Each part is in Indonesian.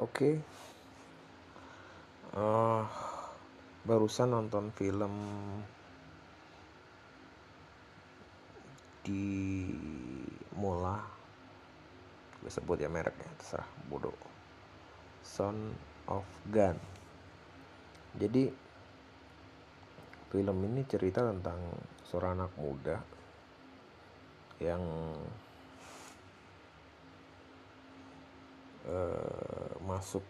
Oke. Uh, barusan nonton film di Mola. Gue sebut ya mereknya, terserah bodoh. Son of Gun. Jadi film ini cerita tentang seorang anak muda yang uh, masuk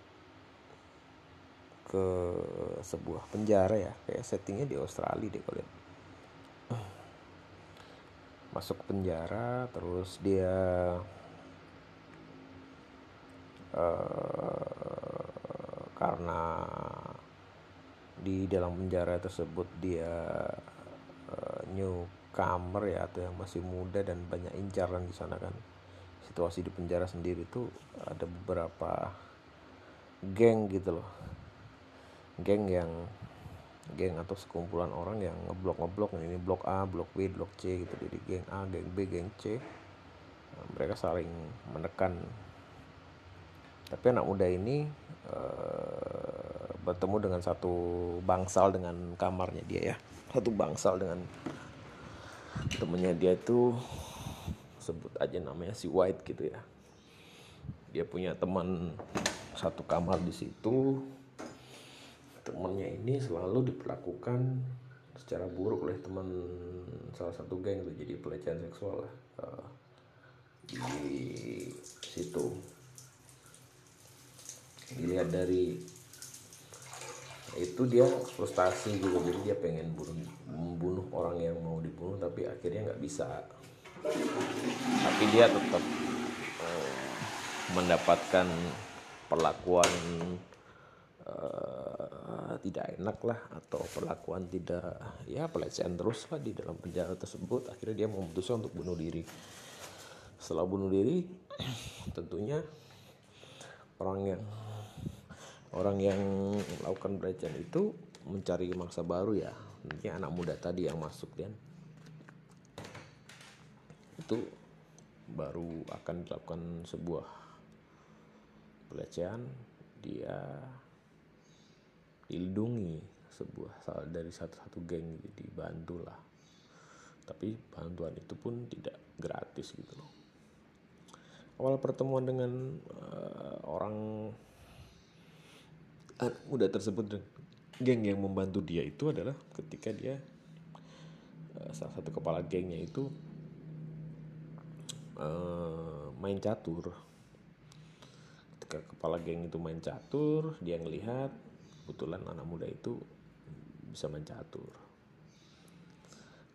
ke sebuah penjara ya. Kayak settingnya di Australia deh kalau masuk penjara terus dia uh, karena di dalam penjara tersebut dia uh, newcomer ya atau yang masih muda dan banyak incaran di sana kan situasi di penjara sendiri tuh ada beberapa geng gitu loh. Geng yang geng atau sekumpulan orang yang ngeblok ngeblok ini blok A blok B blok C gitu. Jadi geng A geng B geng C. Nah, mereka saling menekan. Tapi anak muda ini uh, bertemu dengan satu bangsal dengan kamarnya dia ya. Satu bangsal dengan temennya dia itu sebut aja namanya si White gitu ya. Dia punya teman satu kamar di situ. Temannya ini selalu diperlakukan secara buruk oleh teman salah satu geng itu jadi pelecehan seksual lah uh, di situ. Dilihat dari itu dia frustasi gitu jadi dia pengen bunuh membunuh orang yang mau dibunuh tapi akhirnya nggak bisa tapi dia tetap uh, mendapatkan perlakuan uh, tidak enak lah atau perlakuan tidak ya pelecehan terus lah di dalam penjara tersebut. Akhirnya dia memutuskan untuk bunuh diri. Setelah bunuh diri tentunya orang yang orang yang melakukan pelecehan itu mencari mangsa baru ya. Ini anak muda tadi yang masuk dan itu baru akan dilakukan sebuah pelecehan. Dia dilindungi sebuah salah dari satu-satu geng dibantu lah. Tapi bantuan itu pun tidak gratis gitu loh. Awal pertemuan dengan uh, orang uh, muda tersebut geng yang membantu dia itu adalah ketika dia uh, salah satu kepala gengnya itu uh, main catur. Ketika kepala geng itu main catur dia ngelihat kebetulan anak muda itu bisa main catur.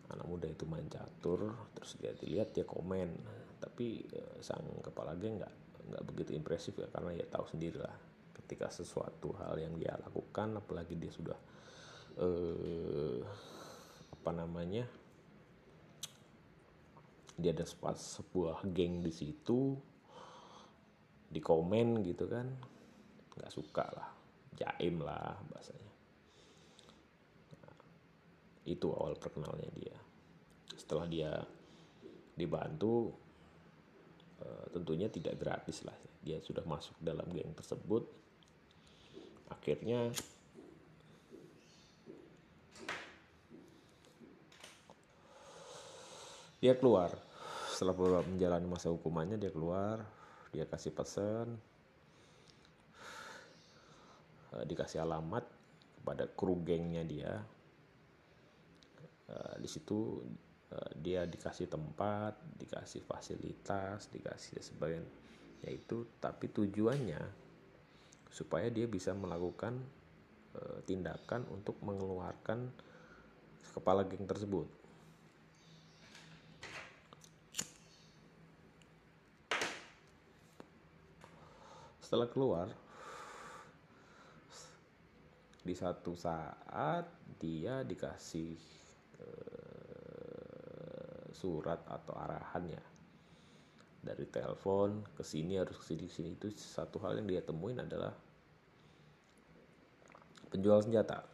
Anak muda itu main catur terus dia dilihat dia komen. Tapi uh, sang kepala geng nggak nggak begitu impresif ya karena ya tahu sendiri lah ketika sesuatu hal yang dia lakukan apalagi dia sudah uh, apa namanya dia ada sebuah geng di situ di komen gitu kan. Nggak suka lah jaim lah bahasanya. Nah, itu awal perkenalnya dia. Setelah dia dibantu uh, tentunya tidak gratis lah. Dia sudah masuk dalam geng tersebut. Akhirnya dia keluar setelah menjalani masa hukumannya dia keluar dia kasih pesan uh, dikasih alamat kepada kru gengnya dia. Uh, di situ uh, dia dikasih tempat dikasih fasilitas dikasih sebagian yaitu tapi tujuannya supaya dia bisa melakukan tindakan untuk mengeluarkan kepala geng tersebut setelah keluar di satu saat dia dikasih uh, surat atau arahannya dari telepon ke sini harus ke sini sini. Itu satu hal yang dia temuin adalah penjual senjata.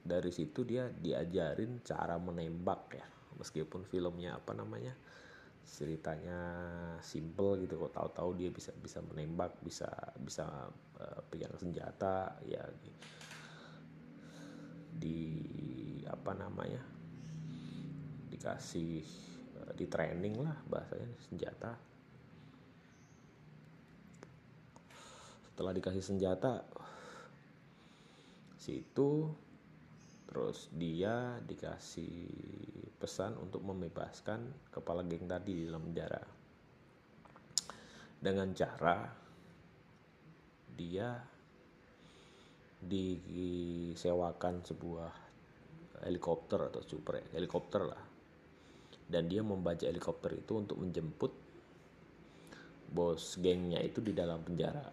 Dari situ dia diajarin cara menembak ya meskipun filmnya apa namanya ceritanya simple gitu kok. Tahu-tahu dia bisa bisa menembak bisa bisa uh, pegang senjata ya di apa namanya dikasih uh, di training lah bahasanya senjata. Setelah dikasih senjata situ terus dia dikasih pesan untuk membebaskan kepala geng tadi di dalam penjara. Dengan cara dia disewakan sebuah helikopter atau super helikopter lah. Dan dia membajak helikopter itu untuk menjemput bos gengnya itu di dalam penjara.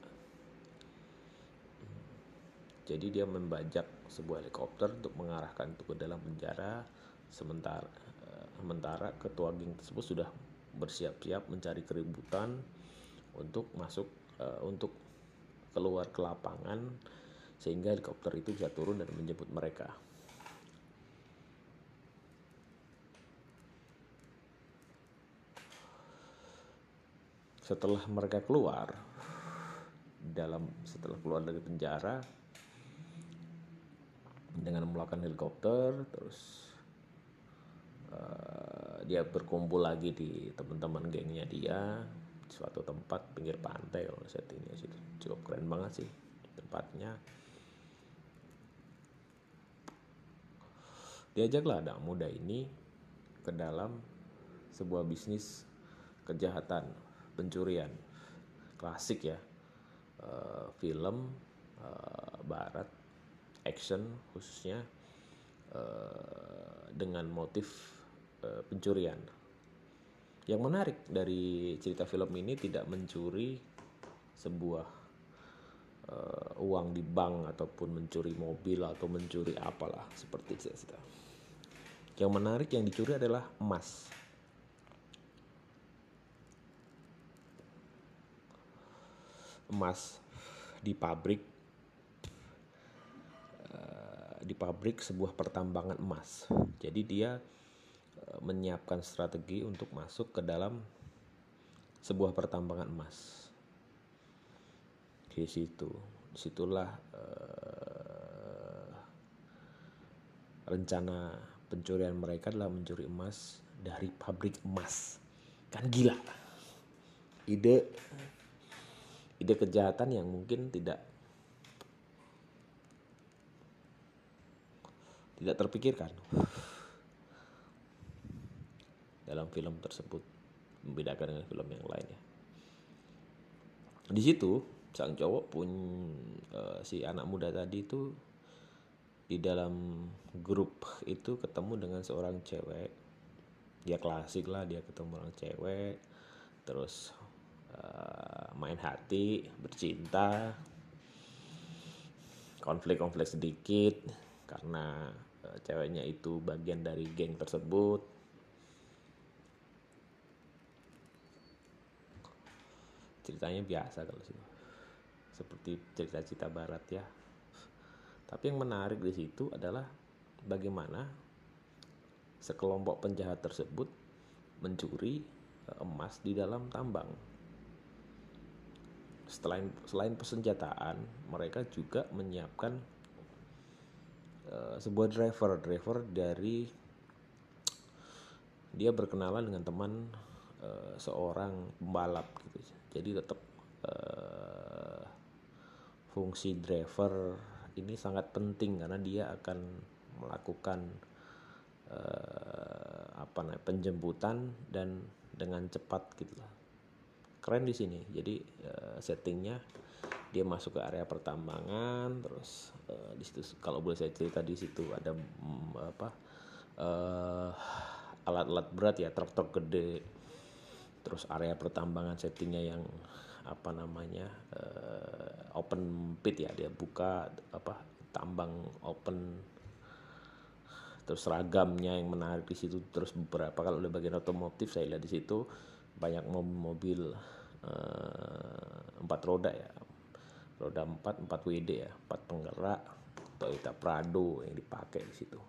Jadi dia membajak sebuah helikopter untuk mengarahkan itu ke dalam penjara sementara uh, sementara ketua geng tersebut sudah bersiap-siap mencari keributan untuk masuk uh, untuk keluar ke lapangan sehingga helikopter itu bisa turun dan menjemput mereka. Setelah mereka keluar dalam setelah keluar dari penjara dengan melakukan helikopter terus uh, dia berkumpul lagi di teman-teman gengnya dia di suatu tempat pinggir pantai kalau settingnya sih. Cukup keren banget sih tempatnya. Diajaklah anak muda ini ke dalam sebuah bisnis kejahatan pencurian. Klasik ya uh, film uh, barat action khususnya uh, dengan motif uh, pencurian. Yang menarik dari cerita film ini tidak mencuri sebuah uh, uang di bank ataupun mencuri mobil atau mencuri apalah seperti cerita. Yang menarik yang dicuri adalah emas. Emas di pabrik di pabrik sebuah pertambangan emas. Jadi dia e, menyiapkan strategi untuk masuk ke dalam sebuah pertambangan emas. Di situ, di situlah uh, rencana pencurian mereka adalah mencuri emas dari pabrik emas. Kan gila. Ide ide kejahatan yang mungkin tidak tidak terpikirkan dalam film tersebut membedakan dengan film yang lainnya. Di situ sang cowok pun uh, si anak muda tadi itu di dalam grup itu ketemu dengan seorang cewek. Dia klasik lah dia ketemu orang cewek terus uh, main hati, bercinta, konflik-konflik sedikit karena ceweknya itu bagian dari geng tersebut. Ceritanya biasa kalau sih. Seperti cerita-cerita barat ya. Tapi yang menarik di situ adalah bagaimana sekelompok penjahat tersebut mencuri eh, emas di dalam tambang. Selain selain persenjataan mereka juga menyiapkan Eh, sebuah driver driver dari dia berkenalan dengan teman uh, seorang pembalap gitu. Jadi tetap uh, fungsi driver ini sangat penting karena dia akan melakukan uh, apa namanya penjemputan dan dengan cepat gitu. Keren di sini. Jadi uh, settingnya dia masuk ke area pertambangan terus uh, di situ kalau boleh saya cerita di situ ada um, apa uh, alat-alat berat ya truk-truk gede. Terus area pertambangan settingnya yang apa namanya uh, open pit ya dia buka apa tambang open. Terus ragamnya yang menarik di situ terus beberapa kalau udah bagian otomotif saya lihat di situ banyak mobil-mobil empat roda ya roda 4 4 WD ya 4 penggerak Toyota Prado yang dipakai di situ.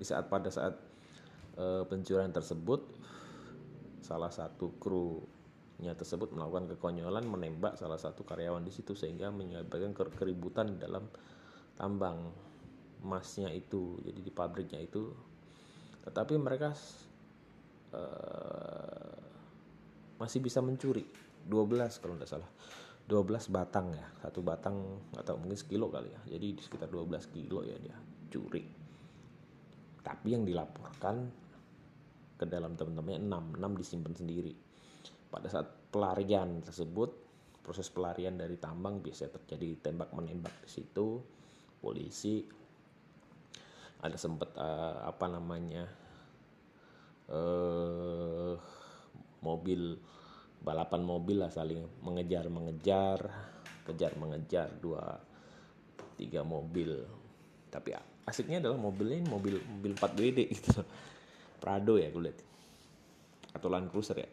Di saat pada saat uh, pencurian tersebut salah satu krunya tersebut melakukan kekonyolan menembak salah satu karyawan di situ sehingga menyebabkan keributan dalam tambang emasnya itu jadi di pabriknya itu. Tetapi mereka uh, masih bisa mencuri. 12 kalau tidak salah. 12 batang ya. Satu batang atau mungkin sekilo kali ya. Jadi di sekitar 12 kilo ya dia curi. Tapi yang dilaporkan ke dalam teman-temannya 6 6 disimpan sendiri. Pada saat pelarian tersebut proses pelarian dari tambang biasanya terjadi tembak menembak di situ. Polisi ada sempat uh, apa namanya uh, mobil balapan mobil lah saling mengejar mengejar kejar mengejar dua tiga mobil. Tapi asiknya adalah mobil mobil 4 WD gitu. Prado ya gue lihat. Atau Land Cruiser ya.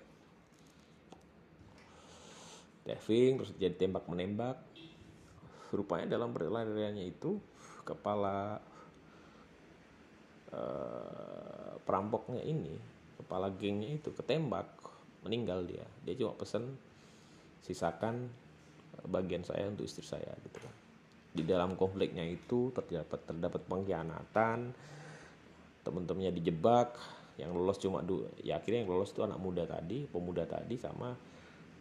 Diving terus jadi tembak menembak. Rupanya dalam perlariannya itu kepala uh, perampoknya ini kepala gengnya itu ketembak meninggal dia. Dia cuma pesen sisakan bagian saya untuk istri saya gitu kan. Di dalam konfliknya itu terdapat terdapat pengkhianatan teman-temannya dijebak yang lolos cuma dua. Ya akhirnya yang lolos itu anak muda tadi pemuda tadi sama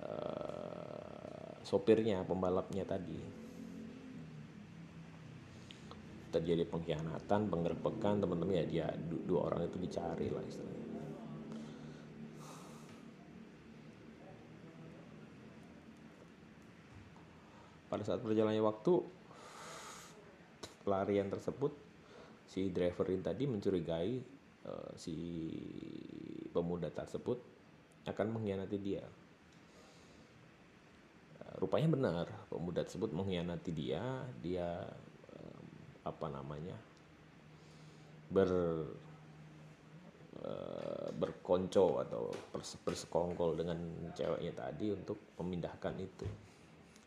uh, sopirnya pembalapnya tadi. Terjadi pengkhianatan penggerbekan teman-teman ya dia dua orang itu dicari lah istilahnya pada saat berjalannya waktu pelarian tersebut si driver ini tadi mencurigai uh, si pemuda tersebut akan mengkhianati dia. Uh, rupanya benar, pemuda tersebut mengkhianati dia, dia uh, apa namanya? ber berkonco atau bersekongkol dengan ceweknya tadi untuk memindahkan itu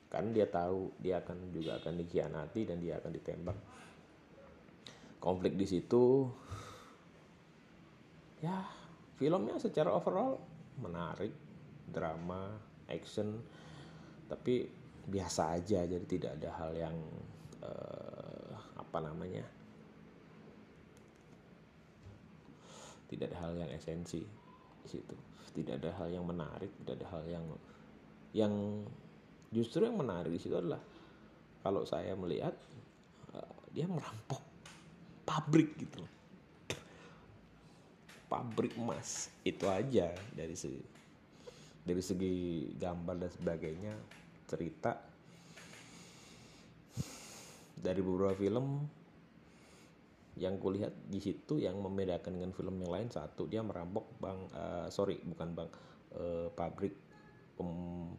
kan dia tahu dia akan juga akan dikhianati dan dia akan ditembak. Konflik di situ ya filmnya secara overall menarik drama action tapi biasa aja. Jadi tidak ada hal yang uh, apa namanya tidak ada hal yang esensi di situ. Tidak ada hal yang menarik tidak ada hal yang yang justru yang menarik di situ adalah kalau saya melihat uh, dia merampok pabrik gitu pabrik emas itu aja dari segi dari segi gambar dan sebagainya cerita. Dari beberapa film yang kulihat di situ yang membedakan dengan film yang lain satu dia merampok bang uh, sorry bukan bang uh, pabrik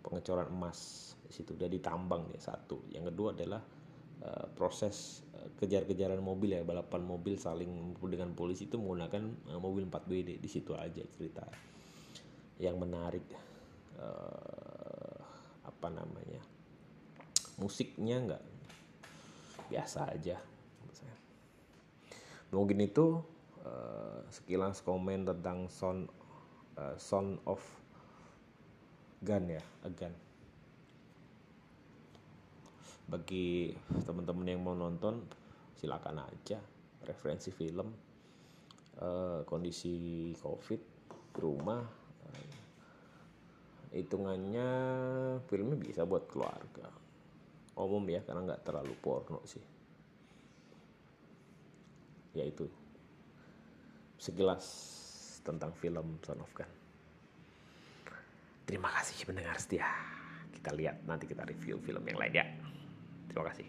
pengecoran emas di situ. Dia ditambang nih satu. Yang kedua adalah uh, proses uh, kejar-kejaran mobil ya. Balapan mobil saling dengan polisi itu menggunakan uh, mobil 4WD di situ aja cerita yang menarik uh, apa namanya musiknya nggak biasa aja mungkin itu uh, sekilas komen tentang sound uh, sound of gun ya gun bagi teman-teman yang mau nonton silakan aja referensi film uh, kondisi covid di rumah uh, hitungannya filmnya bisa buat keluarga umum ya karena nggak terlalu porno sih. Ya itu. Sekilas tentang film Son of Gun Terima kasih mendengar setia. Kita lihat nanti kita review film yang lain ya. Terima kasih.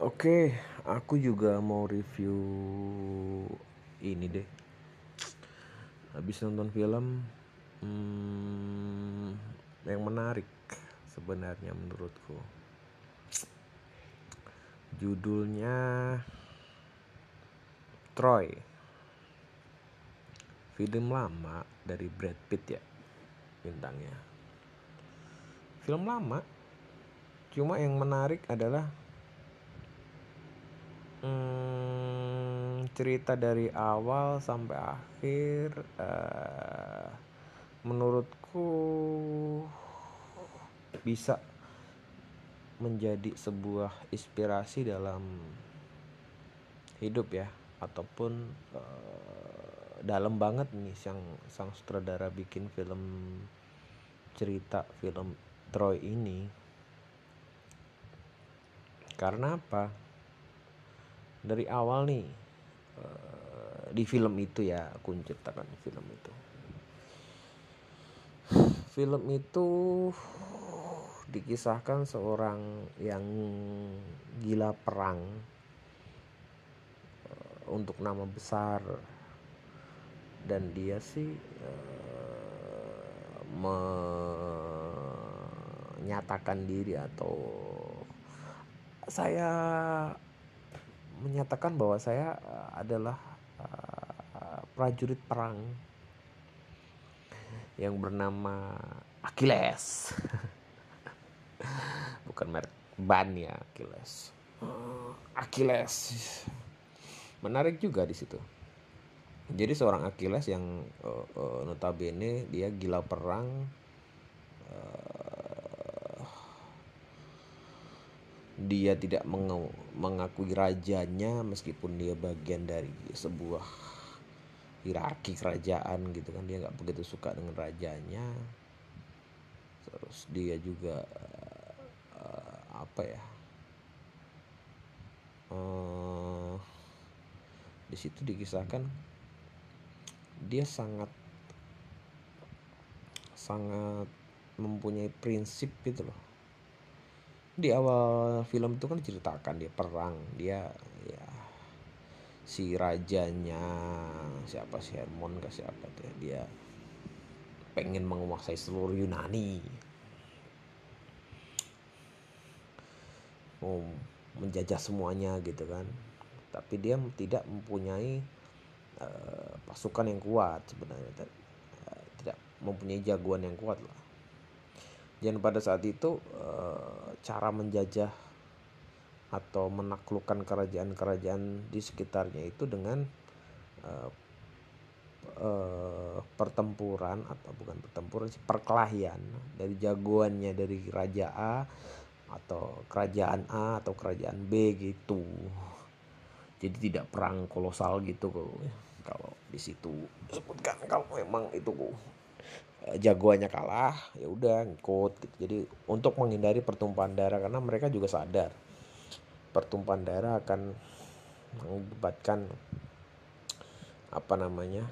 Oke, aku juga mau review ini deh. Habis nonton film hmm, yang menarik sebenarnya menurutku. Judulnya Troy film lama dari Brad Pitt ya bintangnya. Film lama cuma yang menarik adalah hmm, cerita dari awal sampai akhir uh, menurutku bisa menjadi sebuah inspirasi dalam hidup ya ataupun uh, dalam banget nih sang sang sutradara bikin film cerita film Troy ini. Karena apa? Dari awal nih uh, di film itu ya aku ceritakan film itu. Film itu dikisahkan seorang yang gila perang uh, untuk nama besar dan dia sih uh, menyatakan diri atau saya menyatakan bahwa saya uh, adalah uh, prajurit perang yang bernama Achilles. Bukan merek ban ya Achilles. Achilles. Menarik juga di situ. Jadi seorang Achilles yang uh, uh, notabene dia gila perang dia tidak mengakui rajanya meskipun dia bagian dari sebuah hierarki kerajaan gitu kan. Dia nggak begitu suka dengan rajanya. Terus dia juga uh, apa ya uh, di situ dikisahkan dia sangat sangat mempunyai prinsip gitu loh. Di awal film itu kan ceritakan dia perang dia ya si rajanya siapa sih Hermon ke siapa tuh dia pengen menguasai seluruh Yunani. Mau menjajah semuanya gitu kan. Tapi dia tidak mempunyai uh, pasukan yang kuat sebenarnya uh, tidak mempunyai jagoan yang kuat lah. Dan pada saat itu eh, cara menjajah atau menaklukkan kerajaan-kerajaan di sekitarnya itu dengan uh, uh, pertempuran atau bukan pertempuran sih perkelahian dari jagoannya dari raja A atau kerajaan A atau kerajaan B gitu. Jadi tidak perang kolosal gitu kalau di situ disebutkan kalau memang itu Eh, jagoannya kalah ya udah ngikut gitu. jadi untuk menghindari pertumpahan darah karena mereka juga sadar pertumpahan darah akan mengakibatkan apa namanya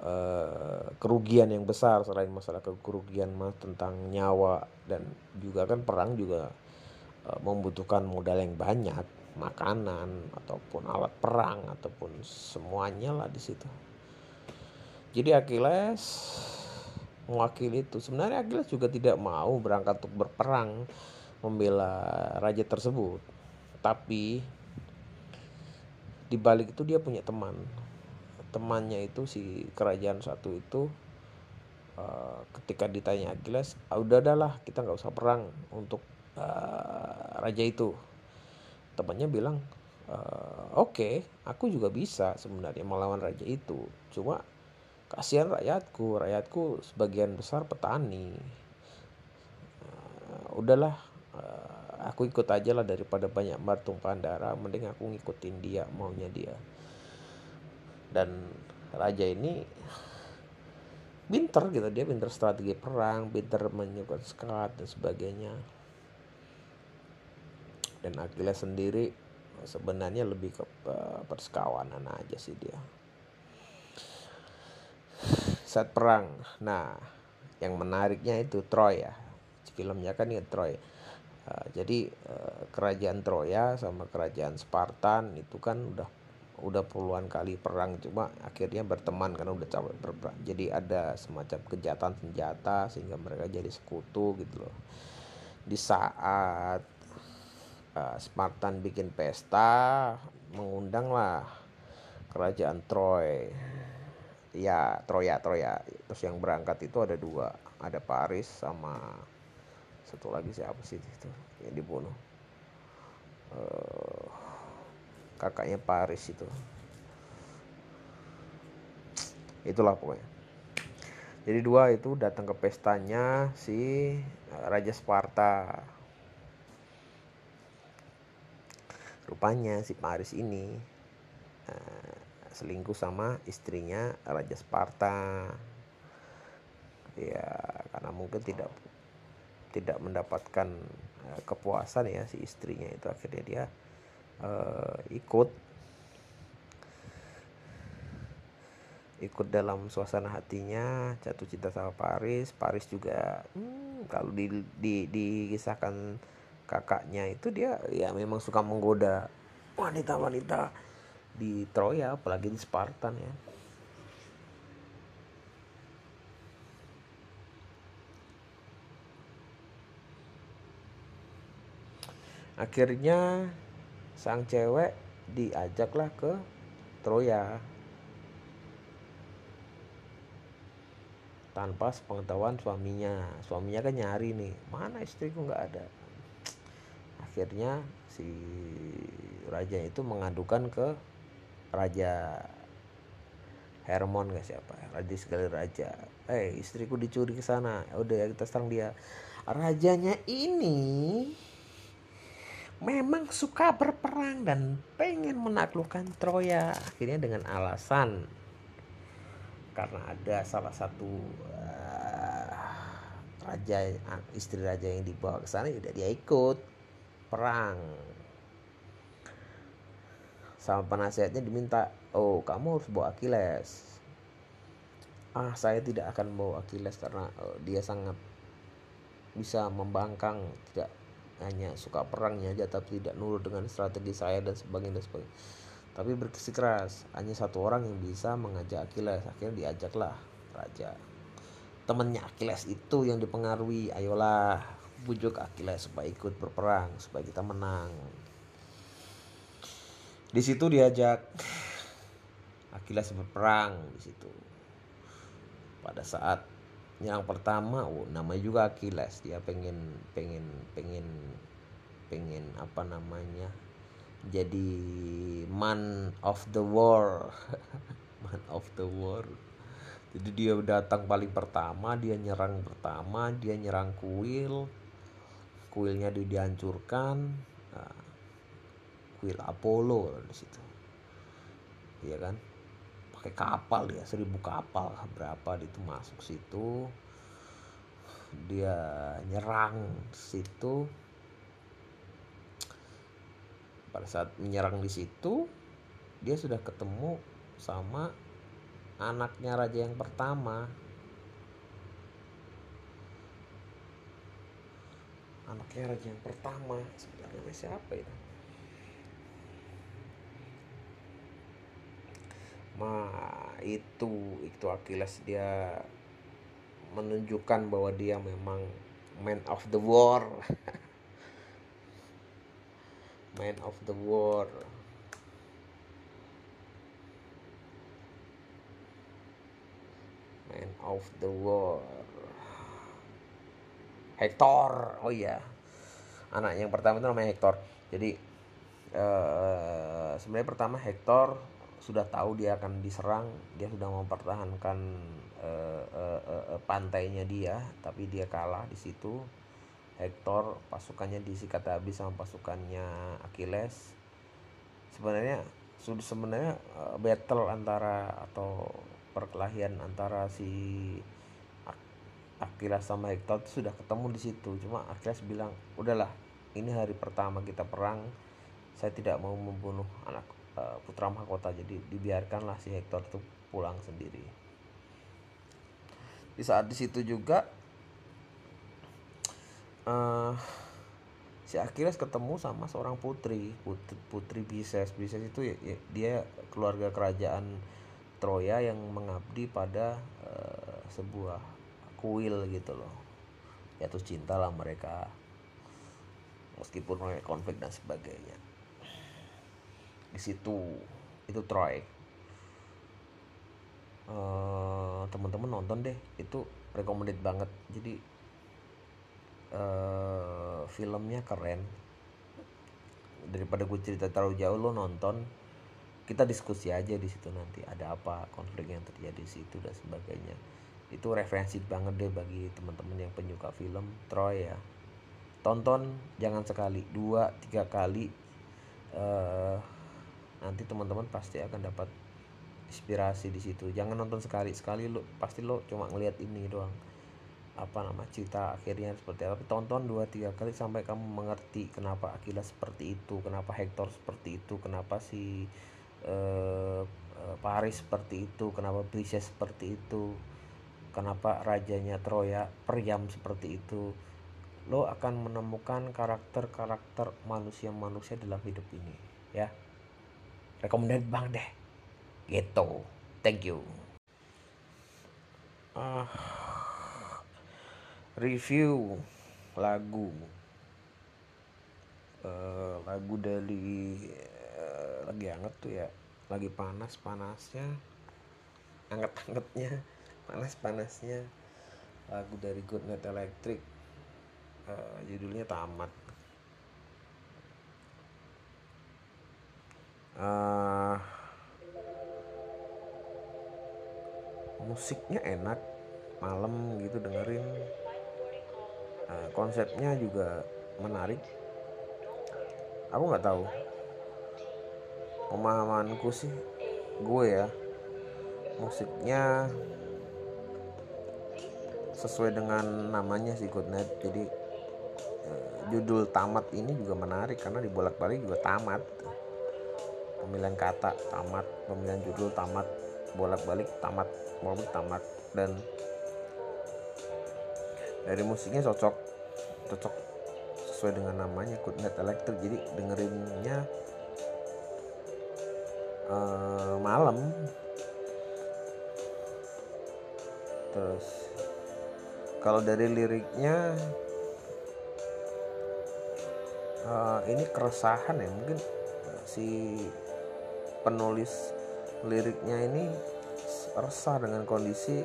uh, kerugian yang besar selain masalah kerugian mas tentang nyawa dan juga kan perang juga uh, membutuhkan modal yang banyak makanan ataupun alat perang ataupun semuanya lah di situ. Jadi Achilles mewakili itu. Sebenarnya Achilles juga tidak mau berangkat untuk berperang membela raja tersebut. Tapi di balik itu dia punya teman. Temannya itu si kerajaan satu itu uh, ketika ditanya Achilles ah, udah adalah kita nggak usah perang untuk uh, raja itu temannya bilang uh, oke okay, aku juga bisa sebenarnya melawan raja itu. Cuma kasihan rakyatku rakyatku sebagian besar petani. Uh, udahlah uh, aku ikut aja lah daripada banyak bertumpahan darah mending aku ngikutin dia maunya dia. Dan raja ini pinter gitu dia pinter strategi perang pinter menyukai skat dan sebagainya dan Achilles sendiri sebenarnya lebih ke persekawanan aja sih dia saat perang. Nah, yang menariknya itu Troy ya. Filmnya kan ya Troy. Uh, jadi uh, kerajaan Troya sama kerajaan Spartan itu kan udah udah puluhan kali perang cuma akhirnya berteman karena udah capek berperang. Jadi ada semacam kejahatan senjata sehingga mereka jadi sekutu gitu loh. Di saat uh, Spartan bikin pesta mengundang lah kerajaan Troy. Ya Troya Troya. Terus yang berangkat itu ada dua. Ada Paris sama satu lagi siapa sih itu yang dibunuh? Uh, kakaknya Paris itu. Itulah pokoknya. Jadi dua itu datang ke pestanya si eh, Raja Sparta rupanya si Paris ini uh, selingkuh sama istrinya Raja Sparta. Ya karena mungkin tidak tidak mendapatkan uh, kepuasan ya si istrinya itu. Akhirnya dia uh, ikut ikut dalam suasana hatinya jatuh cinta sama Paris. Paris juga hmm, kalau di, di dikisahkan kakaknya itu dia ya memang suka menggoda wanita-wanita di Troya apalagi di Spartan ya. Akhirnya sang cewek diajaklah ke Troya tanpa sepengetahuan suaminya. Suaminya kan nyari nih mana istriku? Nggak ada akhirnya si raja itu mengadukan ke raja Hermon gak siapa raja segala raja. Eh hey, istriku dicuri ke sana. Ya udah ya kita serang dia. Rajanya ini memang suka berperang dan pengen menaklukkan Troya akhirnya dengan alasan karena ada salah satu uh, raja istri raja yang dibawa ke sana tidak dia ikut perang. Sama penasihatnya diminta oh kamu harus bawa Achilles. Ah saya tidak akan bawa Achilles karena uh, dia sangat bisa membangkang tidak hanya suka perangnya aja tapi tidak nurut dengan strategi saya dan sebagainya dan sebagainya. Tapi bersikeras hanya satu orang yang bisa mengajak Achilles akhirnya diajaklah raja. Temannya Achilles itu yang dipengaruhi ayolah bujuk Achilles supaya ikut berperang supaya kita menang. Di situ diajak Achilles berperang di situ. Pada saat yang pertama oh namanya juga Achilles dia pengen pengen pengen pengen apa namanya jadi man of the war. Man of the war. Jadi dia datang paling pertama dia nyerang pertama dia nyerang kuil kuilnya dia dihancurkan nah, kuil Apollo di situ. Iya kan? Pakai kapal dia seribu kapal berapa itu masuk situ. Dia nyerang situ. Pada saat menyerang di situ dia sudah ketemu sama anaknya raja yang pertama anaknya raja yang pertama. Sebenarnya siapa itu? Ma itu itu Achilles. Dia menunjukkan bahwa dia memang man of the war. Man of the War. Man of the War Hector. Oh iya. Anak yang pertama itu namanya Hector. Jadi uh, sebenarnya pertama Hector sudah tahu dia akan diserang dia sudah mempertahankan uh, uh, uh, pantainya dia tapi dia kalah di situ. Hector pasukannya disikat habis sama pasukannya Achilles. Sebenarnya sudah sebenarnya uh, battle antara atau perkelahian antara si Achilles sama Hector itu sudah ketemu di situ. Cuma Achilles bilang udahlah ini hari pertama kita perang. Saya tidak mau membunuh anak uh, putra mahkota. Jadi dibiarkanlah si Hector itu pulang sendiri. Di saat di situ juga uh, si Achilles ketemu sama seorang putri putri, putri Bises. Bises itu ya, ya, dia keluarga kerajaan Troya yang mengabdi pada uh, sebuah kuil gitu loh. Jatuh cinta lah mereka. Meskipun mereka konflik dan sebagainya. Di situ itu Troy. Uh, teman-teman nonton deh. Itu recommended banget. Jadi uh, filmnya keren. Daripada gue cerita terlalu jauh lo nonton. Kita diskusi aja di situ nanti. Ada apa konflik yang terjadi di situ dan sebagainya itu referensi banget deh bagi teman-teman yang penyuka film. Troy ya. Tonton jangan sekali. Dua tiga kali. Uh, nanti teman-teman pasti akan dapat inspirasi di situ. Jangan nonton sekali sekali lo. Pasti lo cuma ngelihat ini doang. Apa nama cerita akhirnya seperti apa. Tonton dua tiga kali sampai kamu mengerti kenapa Akilas seperti itu kenapa Hector seperti itu kenapa si uh, Paris seperti itu kenapa Princess seperti itu kenapa rajanya Troya periam seperti itu lo akan menemukan karakter-karakter manusia-manusia dalam hidup ini ya. Rekomendasi bang deh. Gitu. Thank you. Uh, review lagu. Uh, lagu dari uh, lagi anget tuh ya. Lagi panas panasnya anget angetnya panas panasnya lagu dari Good Night Electric. Uh, judulnya tamat. Uh, musiknya enak malam gitu dengerin. Nah, konsepnya juga menarik. Aku nggak tahu. Pemahamanku sih gue ya musiknya sesuai dengan namanya sih Good Night. Jadi eh, judul tamat ini juga menarik karena dibolak-balik juga tamat. Pemilihan kata tamat pemilihan judul tamat bolak-balik tamat bolak tamat. Dan dari musiknya cocok cocok sesuai dengan namanya Good Night Electric. Jadi dengerinnya uh, malam. Terus kalau dari liriknya uh, ini keresahan ya mungkin si penulis liriknya ini resah dengan kondisi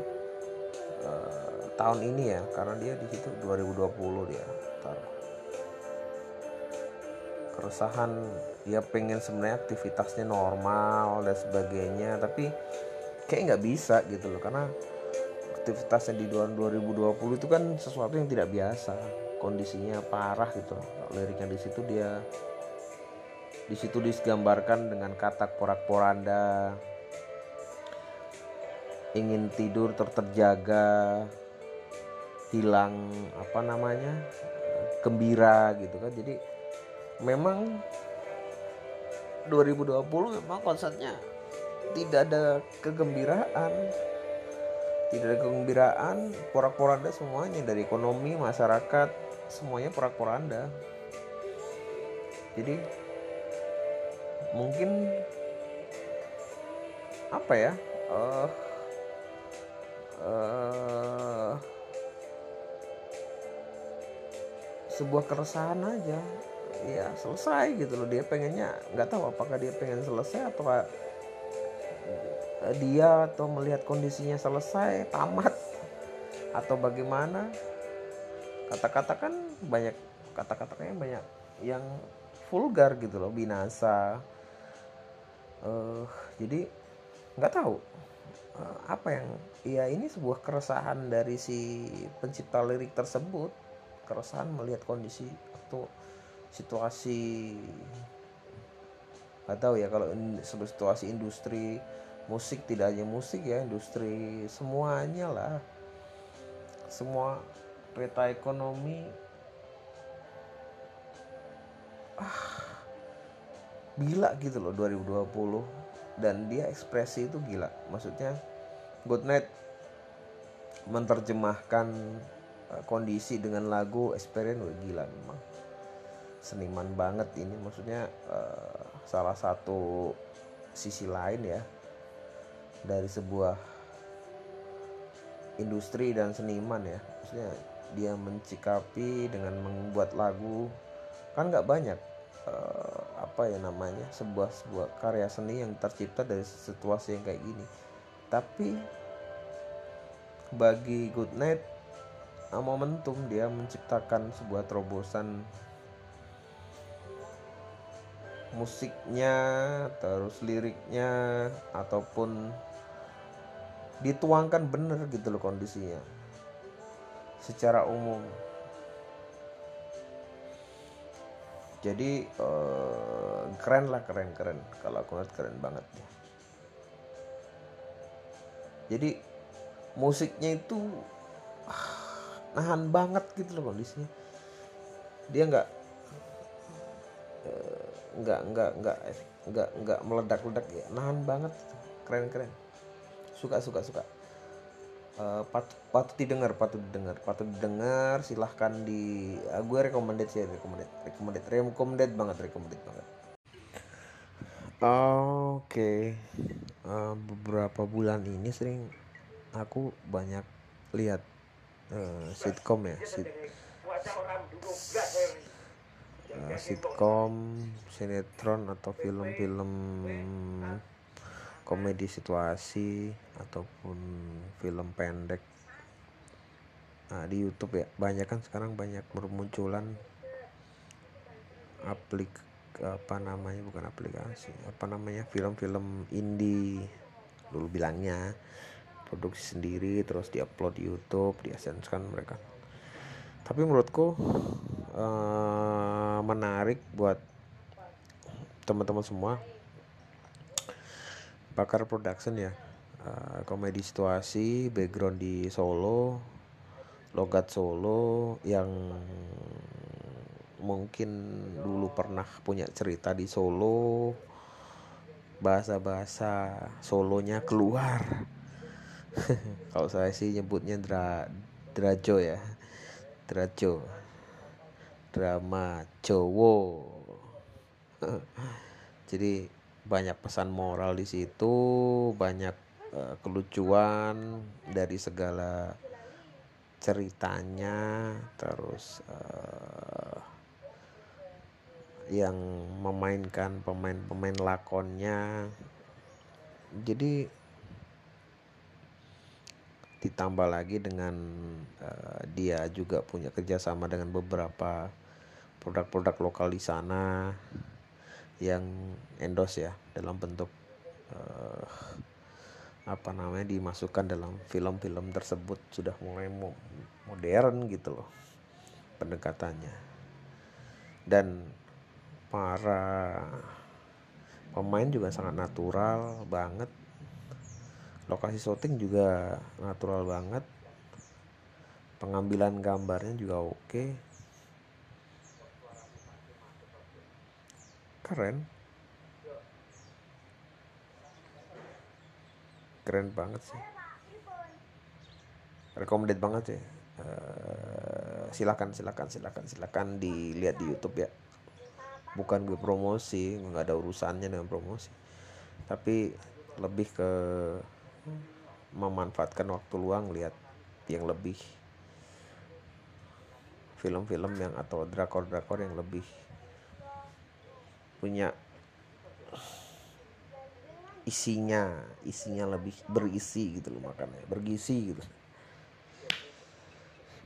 uh, tahun ini ya karena dia di situ 2020 dia taruh keresahan dia pengen sebenarnya aktivitasnya normal dan sebagainya tapi kayak nggak bisa gitu loh karena aktivitasnya di tahun 2020 itu kan sesuatu yang tidak biasa. Kondisinya parah gitu. Liriknya di situ dia di situ digambarkan dengan kata porak-poranda. Ingin tidur terterjaga hilang apa namanya gembira gitu kan. Jadi memang 2020 memang konsepnya tidak ada kegembiraan tidak ada kegembiraan porak-poranda semuanya dari ekonomi masyarakat semuanya porak-poranda. Jadi mungkin apa ya uh, uh, sebuah keresahan aja. Ya selesai gitu loh. Dia pengennya nggak tahu apakah dia pengen selesai atau dia atau melihat kondisinya selesai tamat atau bagaimana. Kata-kata kan banyak kata-katanya banyak yang vulgar gitu loh binasa. Uh, jadi nggak tahu uh, apa yang ya ini sebuah keresahan dari si pencipta lirik tersebut. Keresahan melihat kondisi atau situasi nggak tahu ya kalau in, situasi industri musik tidak hanya musik ya industri semuanya lah. Semua peta ekonomi. Ah gila gitu loh 2020 dan dia ekspresi itu gila. Maksudnya Good Night menerjemahkan Eh, kondisi dengan lagu experience wah gila memang. Seniman banget ini. Maksudnya uh, salah satu sisi lain ya dari sebuah industri dan seniman ya. Maksudnya dia mencikapi dengan membuat lagu. Kan nggak banyak uh, apa ya namanya sebuah sebuah karya seni yang tercipta dari situasi yang kayak gini. Tapi bagi Good Night momentum dia menciptakan sebuah terobosan musiknya terus liriknya ataupun dituangkan bener gitu loh kondisinya. Secara umum. Jadi uh, keren lah keren keren. Kalau aku lihat keren banget ya. Jadi musiknya itu ah, nahan banget gitu loh kondisinya. Dia nggak uh, nggak nggak nggak nggak nggak meledak ledak ya. Nahan banget. Keren keren suka suka suka uh, patut patut didengar patut didengar patut didengar silahkan di uh, gue recommended sih recommended recommended recommended banget recommended banget oke okay. uh, beberapa bulan ini sering aku banyak lihat uh, sitcom ya sit uh, sitcom sinetron atau film-film komedi situasi ataupun film pendek. Nah, di YouTube ya banyak kan sekarang banyak bermunculan aplik apa namanya bukan aplikasi apa namanya film-film indie. Dulu bilangnya produksi sendiri terus diupload di YouTube di kan mereka. Tapi menurutku uh, menarik buat teman-teman semua Bakar Production ya. Uh, komedi situasi background di Solo logat Solo yang mungkin dulu pernah punya cerita di Solo bahasa-bahasa Solonya keluar. Kalau saya sih nyebutnya dra drajo ya. Drajo. Drama Jowo jadi banyak pesan moral di situ banyak uh, kelucuan dari segala ceritanya terus uh, yang memainkan pemain-pemain lakonnya. Jadi ditambah lagi dengan uh, dia juga punya kerjasama dengan beberapa produk-produk lokal di sana yang endorse ya dalam bentuk uh, apa namanya dimasukkan dalam film-film tersebut. Sudah mulai modern gitu loh pendekatannya. Dan para pemain juga sangat natural banget. Lokasi syuting juga natural banget. Pengambilan gambarnya juga oke. okay. Keren. Keren banget sih. Recommended banget sih. Uh, silakan silakan silakan silakan dilihat di YouTube ya. Bukan gue promosi nggak ada urusannya dengan promosi. Tapi lebih ke memanfaatkan waktu luang lihat yang lebih. Film-film yang atau drakor-drakor yang lebih punya isinya isinya lebih berisi gitu loh makannya bergizi gitu.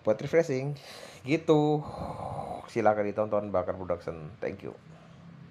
Buat refreshing gitu. Silakan ditonton bakar production. Thank you